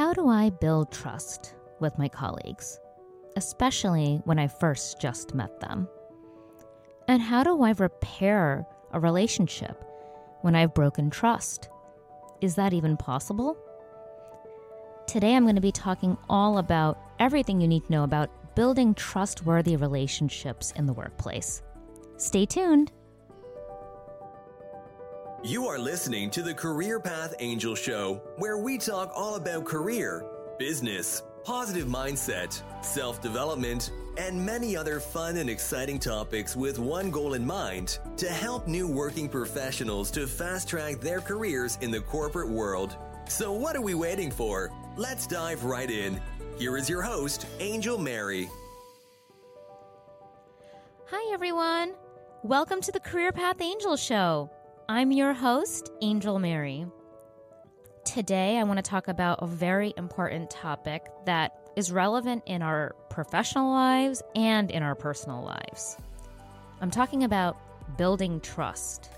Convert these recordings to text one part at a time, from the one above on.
How do I build trust with my colleagues, especially when I first just met them? And how do I repair a relationship when I've broken trust? Is that even possible? Today, I'm going to be talking all about everything you need to know about building trustworthy relationships in the workplace. Stay tuned. You are listening to the Career Path Angel Show, where we talk all about career, business, positive mindset, self development, and many other fun and exciting topics with one goal in mind to help new working professionals to fast track their careers in the corporate world. So, what are we waiting for? Let's dive right in. Here is your host, Angel Mary. Hi, everyone. Welcome to the Career Path Angel Show. I'm your host, Angel Mary. Today, I want to talk about a very important topic that is relevant in our professional lives and in our personal lives. I'm talking about building trust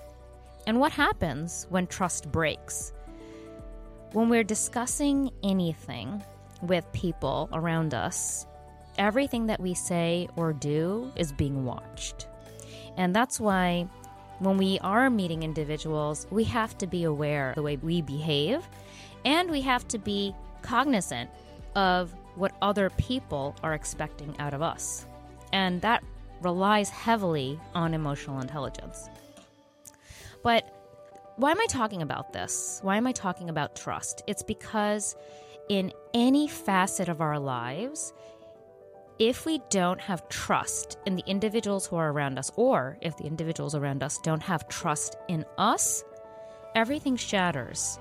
and what happens when trust breaks. When we're discussing anything with people around us, everything that we say or do is being watched. And that's why when we are meeting individuals, we have to be aware of the way we behave and we have to be cognizant of what other people are expecting out of us. And that relies heavily on emotional intelligence. But why am I talking about this? Why am I talking about trust? It's because in any facet of our lives, if we don't have trust in the individuals who are around us, or if the individuals around us don't have trust in us, everything shatters.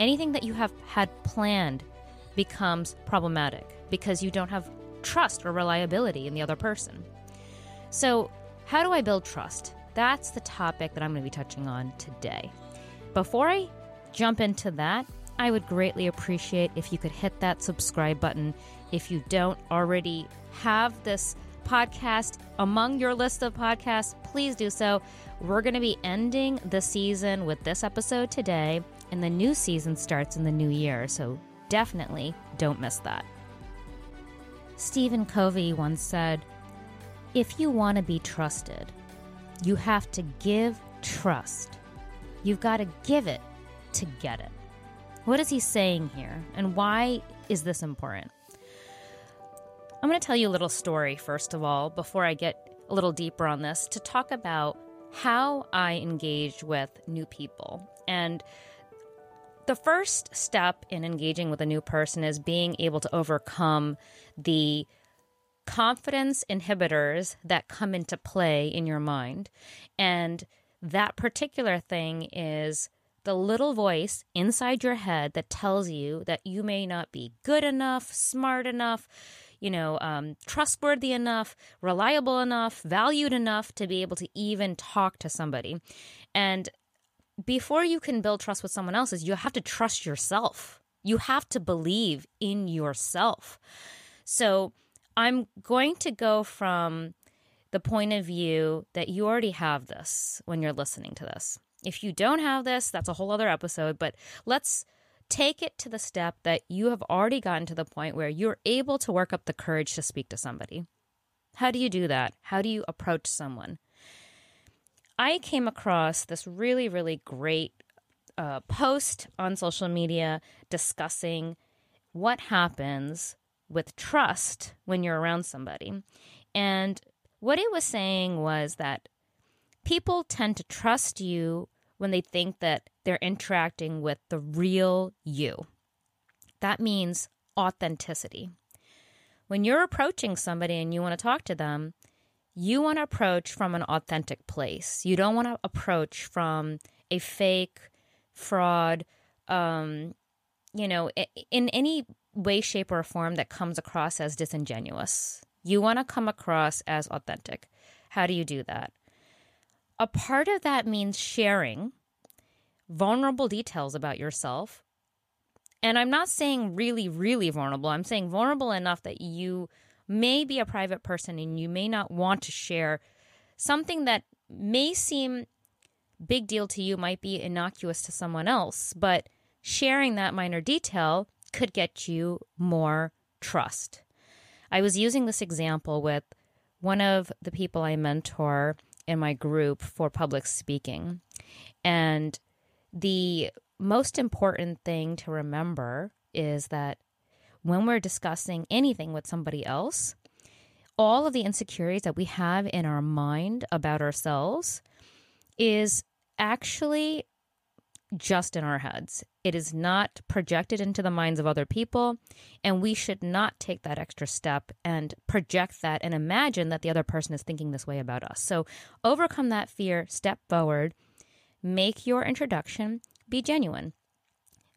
Anything that you have had planned becomes problematic because you don't have trust or reliability in the other person. So, how do I build trust? That's the topic that I'm going to be touching on today. Before I jump into that, I would greatly appreciate if you could hit that subscribe button if you don't already have this podcast among your list of podcasts, please do so. We're going to be ending the season with this episode today, and the new season starts in the new year, so definitely don't miss that. Stephen Covey once said, If you want to be trusted, you have to give trust. You've got to give it to get it. What is he saying here, and why is this important? I'm going to tell you a little story, first of all, before I get a little deeper on this, to talk about how I engage with new people. And the first step in engaging with a new person is being able to overcome the confidence inhibitors that come into play in your mind. And that particular thing is the little voice inside your head that tells you that you may not be good enough, smart enough, you know, um, trustworthy enough, reliable enough, valued enough to be able to even talk to somebody. And before you can build trust with someone else's, you have to trust yourself. You have to believe in yourself. So I'm going to go from the point of view that you already have this when you're listening to this. If you don't have this, that's a whole other episode, but let's take it to the step that you have already gotten to the point where you're able to work up the courage to speak to somebody. How do you do that? How do you approach someone? I came across this really, really great uh, post on social media discussing what happens with trust when you're around somebody. And what it was saying was that people tend to trust you when they think that they're interacting with the real you. That means authenticity. When you're approaching somebody and you want to talk to them, you want to approach from an authentic place. You don't want to approach from a fake, fraud, um, you know, in any way, shape, or form that comes across as disingenuous. You want to come across as authentic. How do you do that? A part of that means sharing vulnerable details about yourself. And I'm not saying really, really vulnerable. I'm saying vulnerable enough that you may be a private person and you may not want to share something that may seem big deal to you, might be innocuous to someone else, but sharing that minor detail could get you more trust. I was using this example with one of the people I mentor in my group for public speaking. And the most important thing to remember is that when we're discussing anything with somebody else, all of the insecurities that we have in our mind about ourselves is actually just in our heads. It is not projected into the minds of other people, and we should not take that extra step and project that and imagine that the other person is thinking this way about us. So, overcome that fear, step forward, make your introduction be genuine,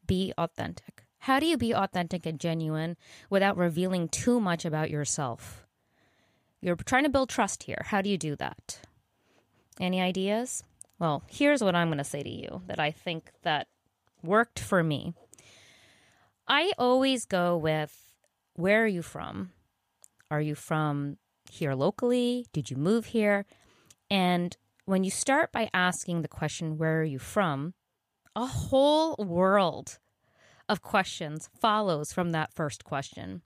be authentic. How do you be authentic and genuine without revealing too much about yourself? You're trying to build trust here. How do you do that? Any ideas? Well, here's what I'm going to say to you that I think that worked for me. I always go with where are you from? Are you from here locally? Did you move here? And when you start by asking the question, where are you from? A whole world of questions follows from that first question.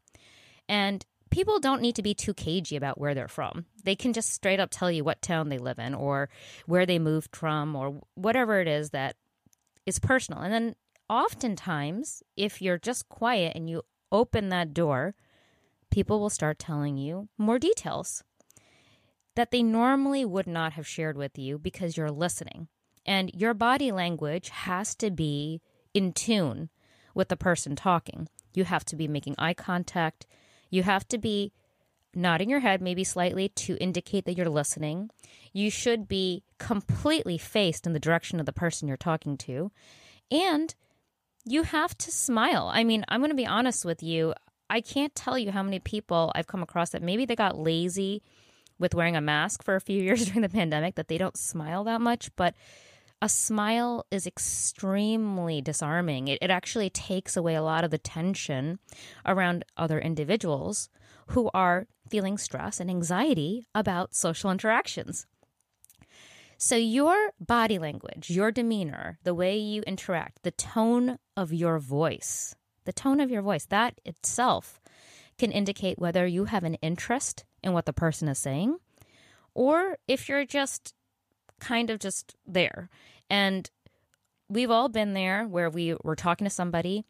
And people don't need to be too cagey about where they're from. They can just straight up tell you what town they live in or where they moved from or whatever it is that is personal. And then oftentimes, if you're just quiet and you open that door, people will start telling you more details that they normally would not have shared with you because you're listening. And your body language has to be in tune with the person talking. You have to be making eye contact. You have to be nodding your head maybe slightly to indicate that you're listening. You should be completely faced in the direction of the person you're talking to. And you have to smile. I mean, I'm going to be honest with you. I can't tell you how many people I've come across that maybe they got lazy with wearing a mask for a few years during the pandemic, that they don't smile that much. But a smile is extremely disarming. It, it actually takes away a lot of the tension around other individuals who are feeling stress and anxiety about social interactions. So, your body language, your demeanor, the way you interact, the tone of your voice, the tone of your voice, that itself can indicate whether you have an interest in what the person is saying or if you're just kind of just there. And we've all been there where we were talking to somebody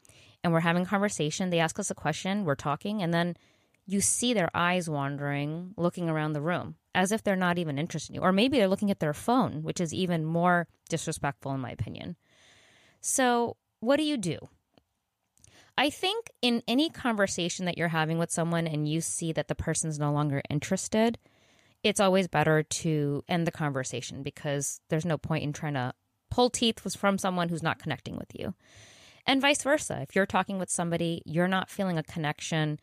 and we're having a conversation. They ask us a question, we're talking, and then you see their eyes wandering, looking around the room as if they're not even interested in you. Or maybe they're looking at their phone, which is even more disrespectful, in my opinion. So, what do you do? I think in any conversation that you're having with someone and you see that the person's no longer interested, it's always better to end the conversation because there's no point in trying to pull teeth from someone who's not connecting with you. And vice versa. If you're talking with somebody, you're not feeling a connection,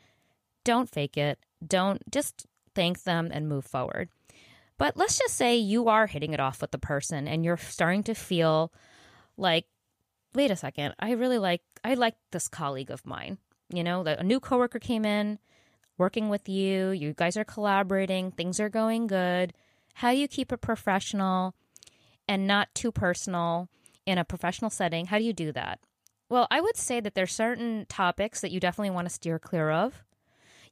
don't fake it. Don't just thank them and move forward. But let's just say you are hitting it off with the person and you're starting to feel like, wait a second, I really like I like this colleague of mine. You know, a new coworker came in, working with you, you guys are collaborating, things are going good. How do you keep it professional and not too personal in a professional setting? How do you do that? Well, I would say that there's certain topics that you definitely want to steer clear of.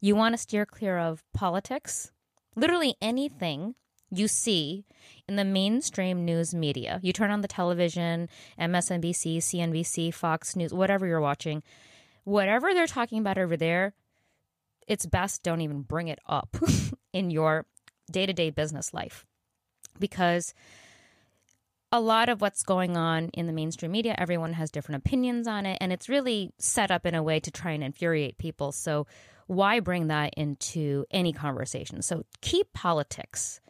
You want to steer clear of politics, literally anything you see in the mainstream news media. You turn on the television, MSNBC, CNBC, Fox News, whatever you're watching, whatever they're talking about over there, it's best don't even bring it up in your day to day business life because a lot of what's going on in the mainstream media, everyone has different opinions on it, and it's really set up in a way to try and infuriate people. So, why bring that into any conversation? So, keep politics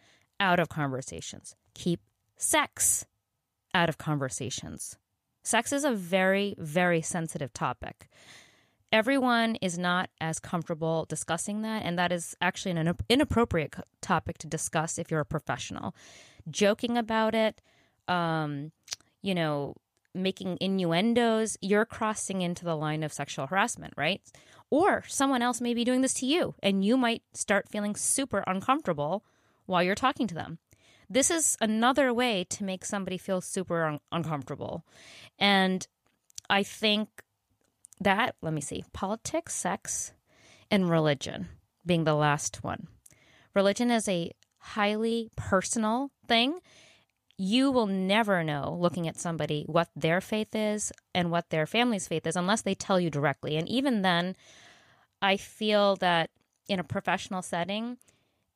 out of conversations, keep sex out of conversations. Sex is a very, very sensitive topic everyone is not as comfortable discussing that, and that is actually an inappropriate topic to discuss if you're a professional. Joking about it, um, you know, making innuendos, you're crossing into the line of sexual harassment, right? Or someone else may be doing this to you, and you might start feeling super uncomfortable while you're talking to them. This is another way to make somebody feel super un- uncomfortable. And I think that, let me see, politics, sex, and religion being the last one. Religion is a highly personal thing. You will never know looking at somebody what their faith is and what their family's faith is unless they tell you directly. And even then, I feel that in a professional setting,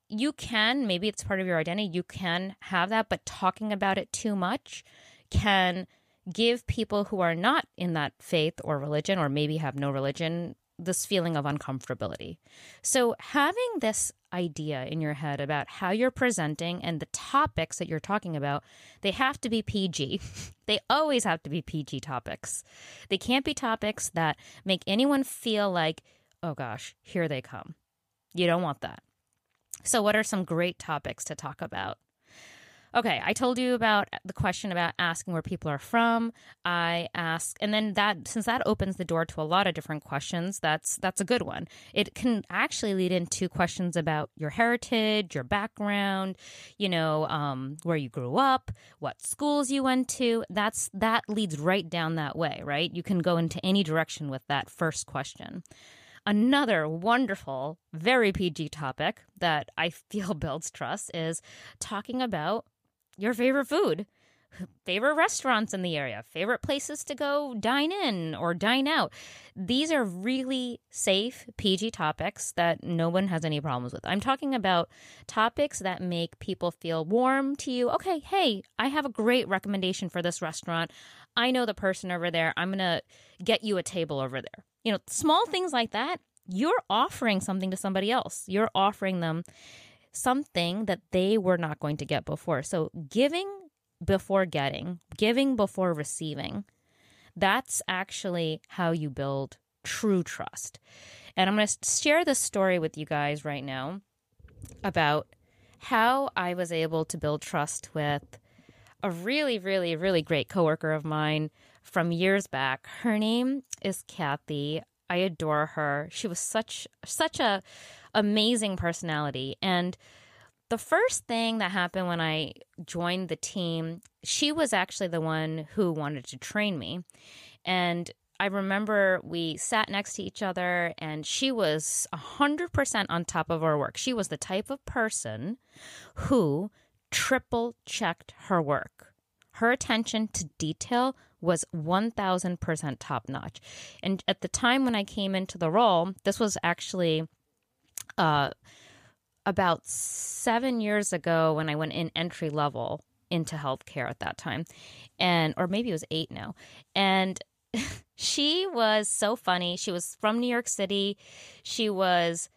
you can, maybe it's part of your identity, you can have that, but talking about it too much can give people who are not in that faith or religion, or maybe have no religion, this feeling of uncomfortability. So, having this idea in your head about how you're presenting and the topics that you're talking about, they have to be PG. they always have to be PG topics. They can't be topics that make anyone feel like, oh gosh, here they come. You don't want that. So, what are some great topics to talk about? Okay, I told you about the question about asking where people are from. I ask, and then that since that opens the door to a lot of different questions, that's that's a good one. It can actually lead into questions about your heritage, your background, you know, um, where you grew up, what schools you went to. That's that leads right down that way, right? You can go into any direction with that first question. Another wonderful, very PG topic that I feel builds trust is talking about your favorite food, favorite restaurants in the area, favorite places to go dine in or dine out. These are really safe PG topics that no one has any problems with. I'm talking about topics that make people feel warm to you. Okay, hey, I have a great recommendation for this restaurant. I know the person over there. I'm going to get you a table over there. You know, small things like that, you're offering something to somebody else. You're offering them something that they were not going to get before. So, giving before getting, giving before receiving, that's actually how you build true trust. And I'm going to share this story with you guys right now about how I was able to build trust with a really, really, really great coworker of mine from years back. Her name is Kathy. I adore her. She was such such a amazing personality and the first thing that happened when I joined the team, she was actually the one who wanted to train me. And I remember we sat next to each other and she was 100% on top of her work. She was the type of person who triple checked her work. Her attention to detail was 1000% top notch. And at the time when I came into the role, this was actually uh, about seven years ago when I went in entry level into healthcare at that time. And, or maybe it was eight now. And she was so funny. She was from New York City. She was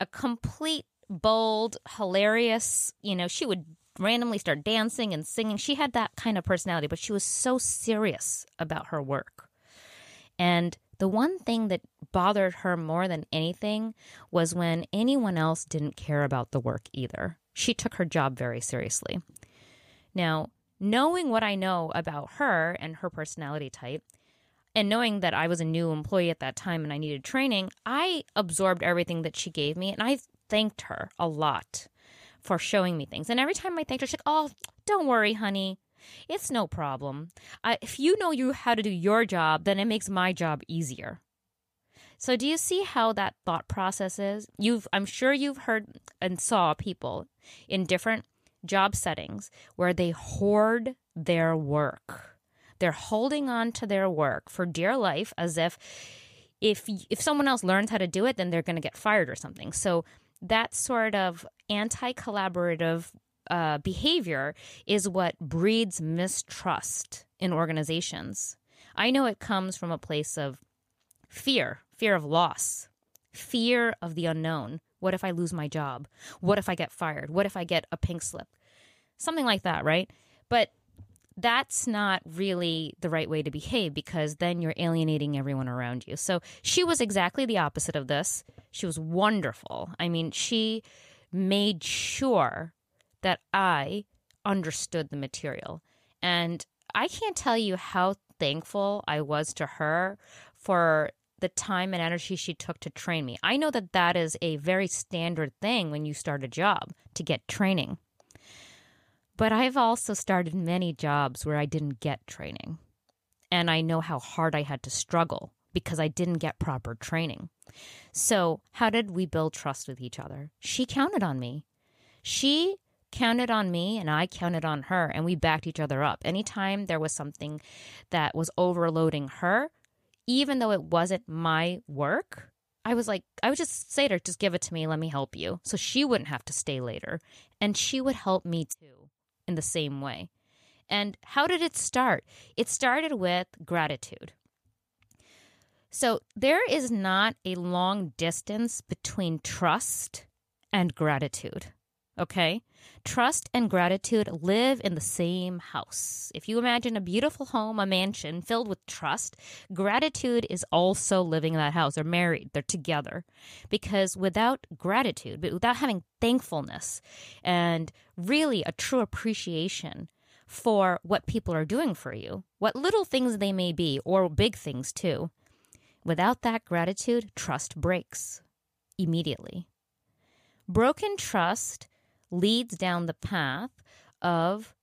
a complete, bold, hilarious, you know, she would randomly start dancing and singing. She had that kind of personality, but she was so serious about her work. And the one thing that bothered her more than anything was when anyone else didn't care about the work either. She took her job very seriously. Now, knowing what I know about her and her personality type, and knowing that I was a new employee at that time and I needed training, I absorbed everything that she gave me and I thanked her a lot for showing me things. And every time I thanked her, she's like, Oh, don't worry, honey. It's no problem. I, if you know you how to do your job, then it makes my job easier. So do you see how that thought process is? You've I'm sure you've heard and saw people in different job settings where they hoard their work. They're holding on to their work for dear life as if if if someone else learns how to do it then they're going to get fired or something. So that sort of anti-collaborative uh, behavior is what breeds mistrust in organizations. I know it comes from a place of fear, fear of loss, fear of the unknown. What if I lose my job? What if I get fired? What if I get a pink slip? Something like that, right? But that's not really the right way to behave because then you're alienating everyone around you. So she was exactly the opposite of this. She was wonderful. I mean, she made sure that I understood the material. And I can't tell you how thankful I was to her for the time and energy she took to train me. I know that that is a very standard thing when you start a job to get training. But I've also started many jobs where I didn't get training. And I know how hard I had to struggle because I didn't get proper training. So, how did we build trust with each other? She counted on me. She counted on me and I counted on her and we backed each other up. Anytime there was something that was overloading her, even though it wasn't my work, I was like, I would just say to her, just give it to me, let me help you. So she wouldn't have to stay later. And she would help me too in the same way. And how did it start? It started with gratitude. So there is not a long distance between trust and gratitude. Okay? Trust and gratitude live in the same house. If you imagine a beautiful home, a mansion filled with trust, gratitude is also living in that house. They're married, they're together. Because without gratitude, but without having thankfulness and really a true appreciation for what people are doing for you, what little things they may be, or big things too, without that gratitude, trust breaks immediately. Broken trust leads down the path of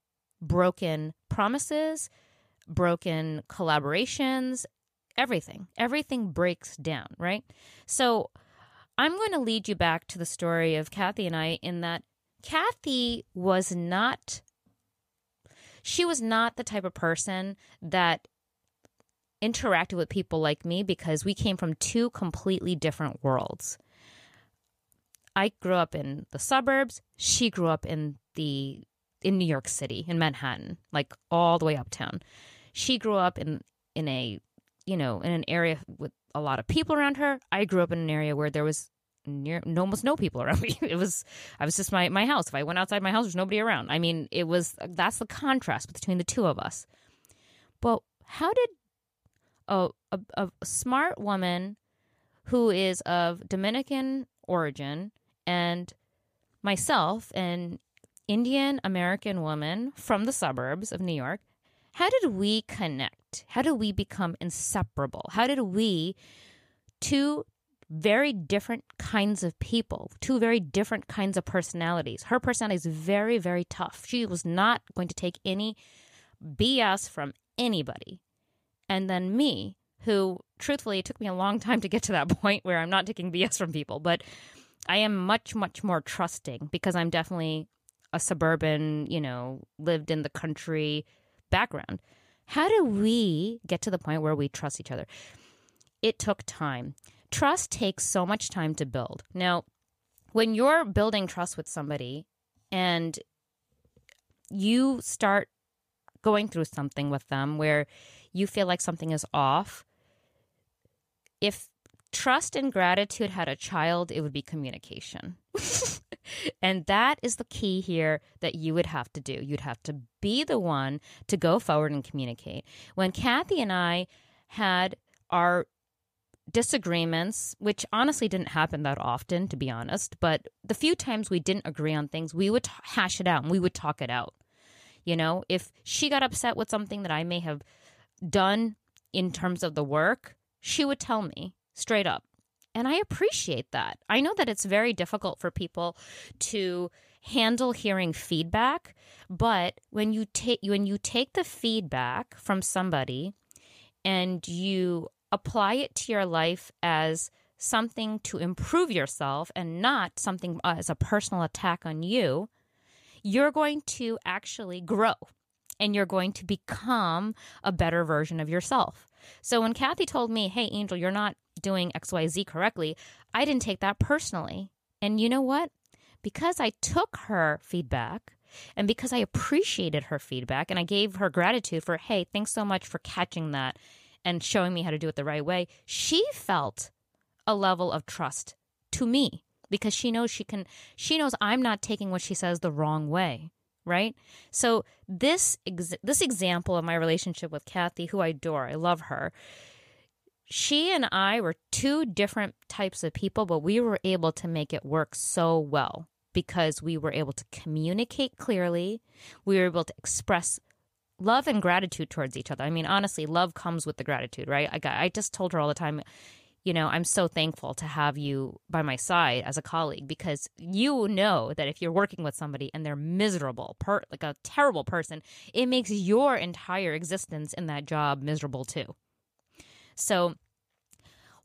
broken promises, broken collaborations, everything. Everything breaks down, right? So I'm going to lead you back to the story of Kathy and I in that Kathy was not she was not the type of person that interacted with people like me because we came from two completely different worlds. I grew up in the suburbs. She grew up in the in New York City, in Manhattan, like all the way uptown. She grew up in in a you know in an area with a lot of people around her. I grew up in an area where there was near almost no people around me. It was I was just my my house. If I went outside my house, there's nobody around. I mean, it was that's the contrast between the two of us. But how did a, a, a smart woman who is of Dominican origin and myself, an Indian American woman from the suburbs of New York, how did we connect? How did we become inseparable? How did we, two very different kinds of people, two very different kinds of personalities? Her personality is very, very tough. She was not going to take any BS from anybody. And then me, who truthfully, it took me a long time to get to that point where I'm not taking BS from people, but I am much, much more trusting because I'm definitely a suburban, you know, lived in the country background. How do we get to the point where we trust each other? It took time. Trust takes so much time to build. Now, when you're building trust with somebody and you start going through something with them where you feel like something is off, if trust and gratitude had a child, it would be communication. and that is the key here that you would have to do. You'd have to be the one to go forward and communicate. When Kathy and I had our disagreements, which honestly didn't happen that often, to be honest, but the few times we didn't agree on things, we would hash it out and we would talk it out. You know, if she got upset with something that I may have done in terms of the work, she would tell me straight up. And I appreciate that. I know that it's very difficult for people to handle hearing feedback, but when you take when you take the feedback from somebody and you apply it to your life as something to improve yourself and not something uh, as a personal attack on you, you're going to actually grow and you're going to become a better version of yourself. So when Kathy told me, hey, Angel, you're not doing XYZ correctly, I didn't take that personally. And you know what? Because I took her feedback and because I appreciated her feedback and I gave her gratitude for, hey, thanks so much for catching that and showing me how to do it the right way, she felt a level of trust to me because she knows she can, she knows I'm not taking what she says the wrong way right? So this ex- this example of my relationship with Kathy, who I adore, I love her. She and I were two different types of people, but we were able to make it work so well because we were able to communicate clearly. We were able to express love and gratitude towards each other. I mean, honestly, love comes with the gratitude, right? I got, I just told her all the time, you know, I'm so thankful to have you by my side as a colleague because you know that if you're working with somebody and they're miserable, per, like a terrible person, it makes your entire existence in that job miserable too. So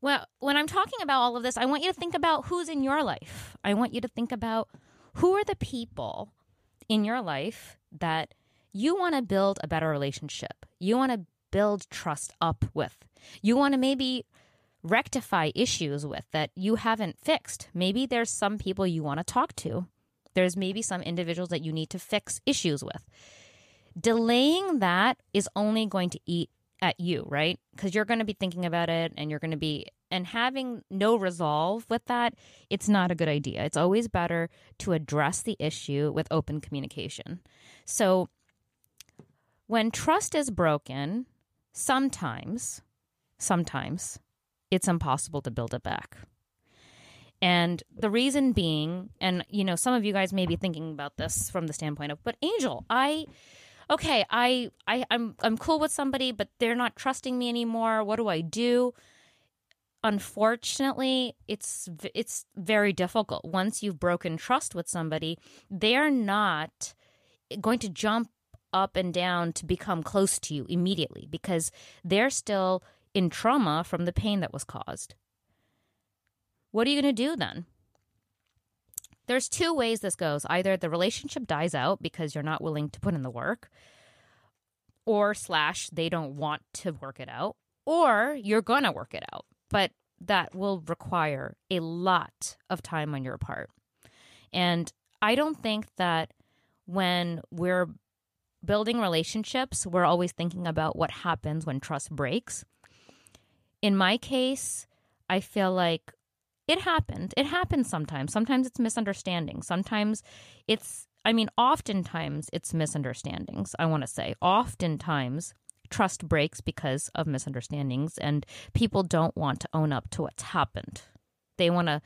well, when I'm talking about all of this, I want you to think about who's in your life. I want you to think about who are the people in your life that you want to build a better relationship. You want to build trust up with. You want to maybe rectify issues with that you haven't fixed. Maybe there's some people you want to talk to. There's maybe some individuals that you need to fix issues with. Delaying that is only going to eat at you, right? Because you're going to be thinking about it and you're going to be, and having no resolve with that, it's not a good idea. It's always better to address the issue with open communication. So when trust is broken, sometimes, sometimes it's impossible to build it back. And the reason being, and you know, some of you guys may be thinking about this from the standpoint of, but Angel, I okay, I, I I'm I'm cool with somebody, but they're not trusting me anymore. What do I do? Unfortunately, it's it's very difficult. Once you've broken trust with somebody, they're not going to jump up and down to become close to you immediately because they're still in trauma from the pain that was caused. What are you going to do then? There's two ways this goes. Either the relationship dies out because you're not willing to put in the work, or slash they don't want to work it out, or you're going to work it out. But that will require a lot of time on your part. And I don't think that when we're building relationships, we're always thinking about what happens when trust breaks. In my case, I feel like it happened. It happens sometimes. Sometimes it's misunderstanding. Sometimes it's, I mean, oftentimes it's misunderstandings, I want to say. Oftentimes, trust breaks because of misunderstandings, and people don't want to own up to what's happened. They want to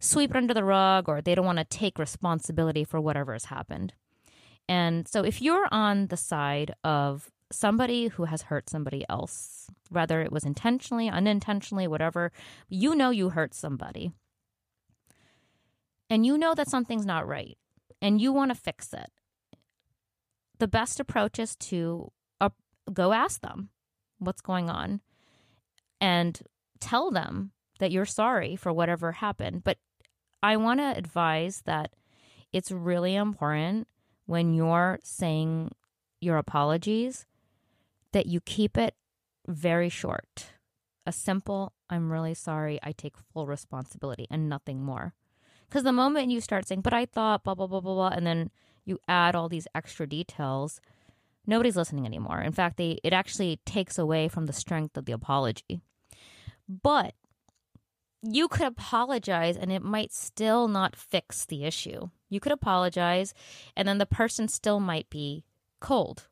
sweep it under the rug or they don't want to take responsibility for whatever has happened. And so if you're on the side of somebody who has hurt somebody else, whether it was intentionally, unintentionally, whatever, you know you hurt somebody. And you know that something's not right and you want to fix it. The best approach is to uh, go ask them what's going on and tell them that you're sorry for whatever happened. But I want to advise that it's really important when you're saying your apologies that you keep it very short. A simple, I'm really sorry, I take full responsibility and nothing more. Because the moment you start saying, but I thought, blah, blah, blah, blah, blah, and then you add all these extra details, nobody's listening anymore. In fact, they, it actually takes away from the strength of the apology. But you could apologize and it might still not fix the issue. You could apologize and then the person still might be cold.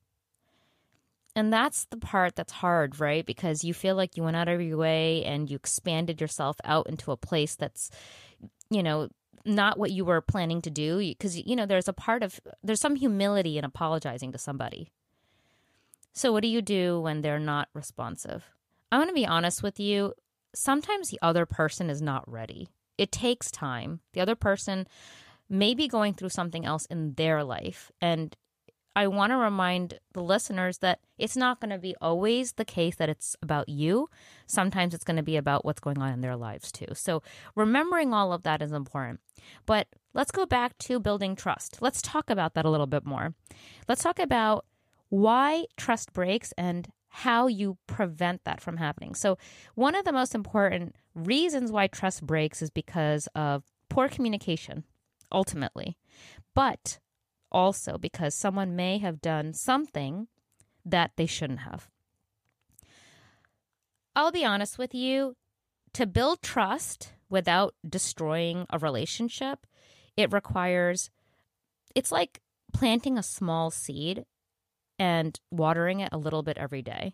And that's the part that's hard, right? Because you feel like you went out of your way and you expanded yourself out into a place that's, you know, not what you were planning to do. Because, you know, there's a part of, there's some humility in apologizing to somebody. So, what do you do when they're not responsive? I want to be honest with you sometimes the other person is not ready. It takes time. The other person may be going through something else in their life. And I want to remind the listeners that it's not going to be always the case that it's about you. Sometimes it's going to be about what's going on in their lives too. So remembering all of that is important. But let's go back to building trust. Let's talk about that a little bit more. Let's talk about why trust breaks and how you prevent that from happening. So, one of the most important reasons why trust breaks is because of poor communication, ultimately, but also because someone may have done something that they shouldn't have. I'll be honest with you, to build trust without destroying a relationship, it requires, it's like planting a small seed and watering it a little bit every day.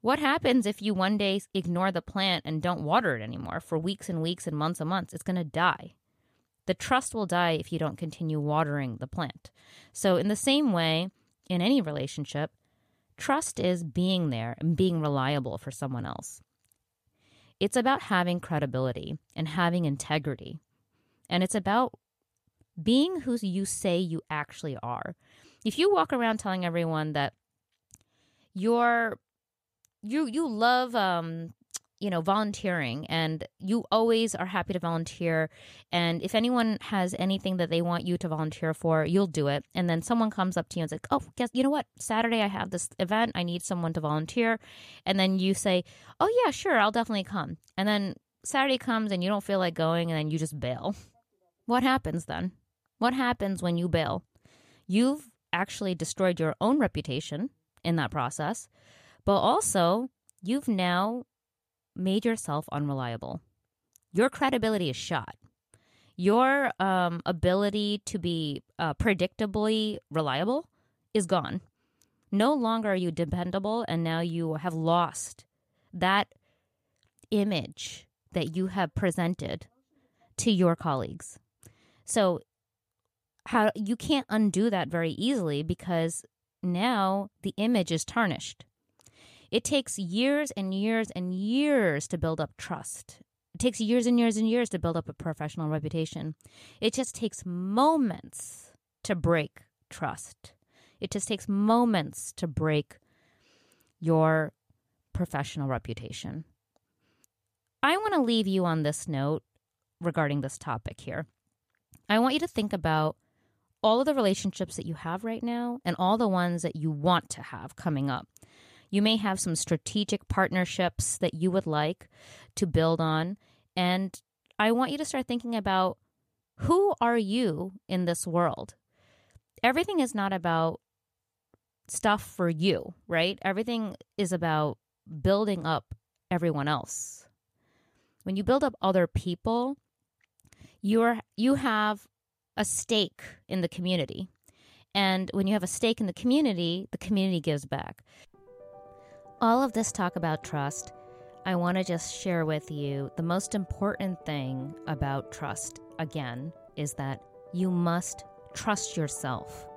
What happens if you one day ignore the plant and don't water it anymore for weeks and weeks and months and months? It's going to die. The trust will die if you don't continue watering the plant. So, in the same way, in any relationship, trust is being there and being reliable for someone else. It's about having credibility and having integrity. And it's about being who you say you actually are if you walk around telling everyone that you're you you love um you know, volunteering and you always are happy to volunteer. And if anyone has anything that they want you to volunteer for, you'll do it. And then someone comes up to you and says, Oh, guess, you know what? Saturday I have this event. I need someone to volunteer. And then you say, Oh, yeah, sure. I'll definitely come. And then Saturday comes and you don't feel like going and then you just bail. What happens then? What happens when you bail? You've actually destroyed your own reputation in that process, but also you've now made yourself unreliable. Your credibility is shot. Your um, ability to be uh, predictably reliable is gone. No longer are you dependable, and now you have lost that image that you have presented to your colleagues. So, how you can't undo that very easily because now the image is tarnished. It takes years and years and years to build up trust. It takes years and years and years to build up a professional reputation. It just takes moments to break trust. It just takes moments to break your professional reputation. I want to leave you on this note regarding this topic here. I want you to think about all of the relationships that you have right now and all the ones that you want to have coming up. You may have some strategic partnerships that you would like to build on. And I want you to start thinking about who are you in this world? Everything is not about stuff for you, right? Everything is about building up everyone else. When you build up other people, you're you have a stake in the community. And when you have a stake in the community, the community gives back all of this talk about trust, I want to just share with you the most important thing about trust, again, is that you must trust yourself.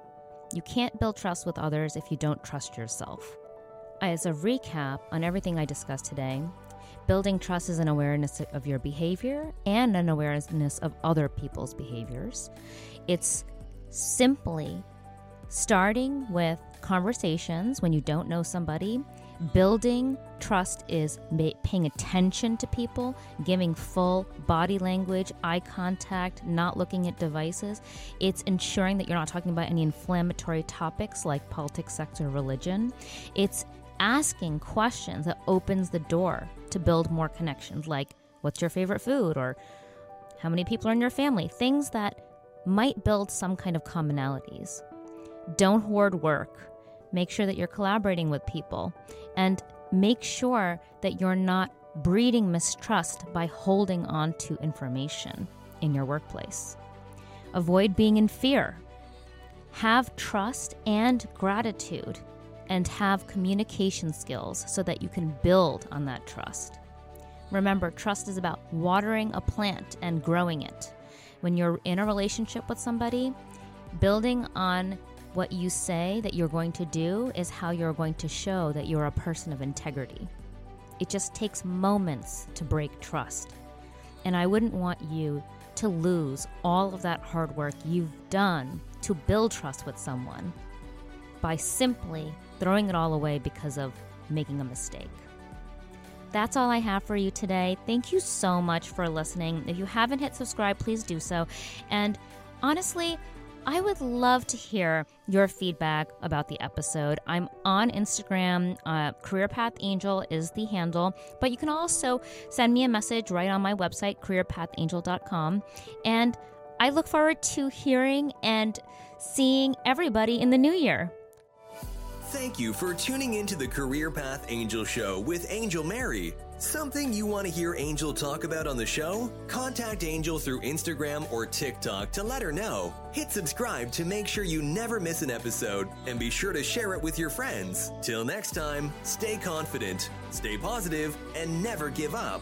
You can't build trust with others if you don't trust yourself. As a recap on everything I discussed today, building trust is an awareness of your behavior and an awareness of other people's behaviors. It's simply starting with conversations when you don't know somebody Building trust is paying attention to people, giving full body language, eye contact, not looking at devices. It's ensuring that you're not talking about any inflammatory topics like politics, sex, or religion. It's asking questions that opens the door to build more connections, like what's your favorite food or how many people are in your family, things that might build some kind of commonalities. Don't hoard work Make sure that you're collaborating with people and make sure that you're not breeding mistrust by holding on to information in your workplace. Avoid being in fear. Have trust and gratitude and have communication skills so that you can build on that trust. Remember, trust is about watering a plant and growing it. When you're in a relationship with somebody, building on what you say that you're going to do is how you're going to show that you're a person of integrity. It just takes moments to break trust. And I wouldn't want you to lose all of that hard work you've done to build trust with someone by simply throwing it all away because of making a mistake. That's all I have for you today. Thank you so much for listening. If you haven't hit subscribe, please do so. And honestly, I would love to hear your feedback about the episode. I'm on Instagram. Uh, Career Path Angel is the handle, but you can also send me a message right on my website, careerpathangel.com. And I look forward to hearing and seeing everybody in the new year. Thank you for tuning into the Career Path Angel Show with Angel Mary. Something you want to hear Angel talk about on the show? Contact Angel through Instagram or TikTok to let her know. Hit subscribe to make sure you never miss an episode and be sure to share it with your friends. Till next time, stay confident, stay positive, and never give up.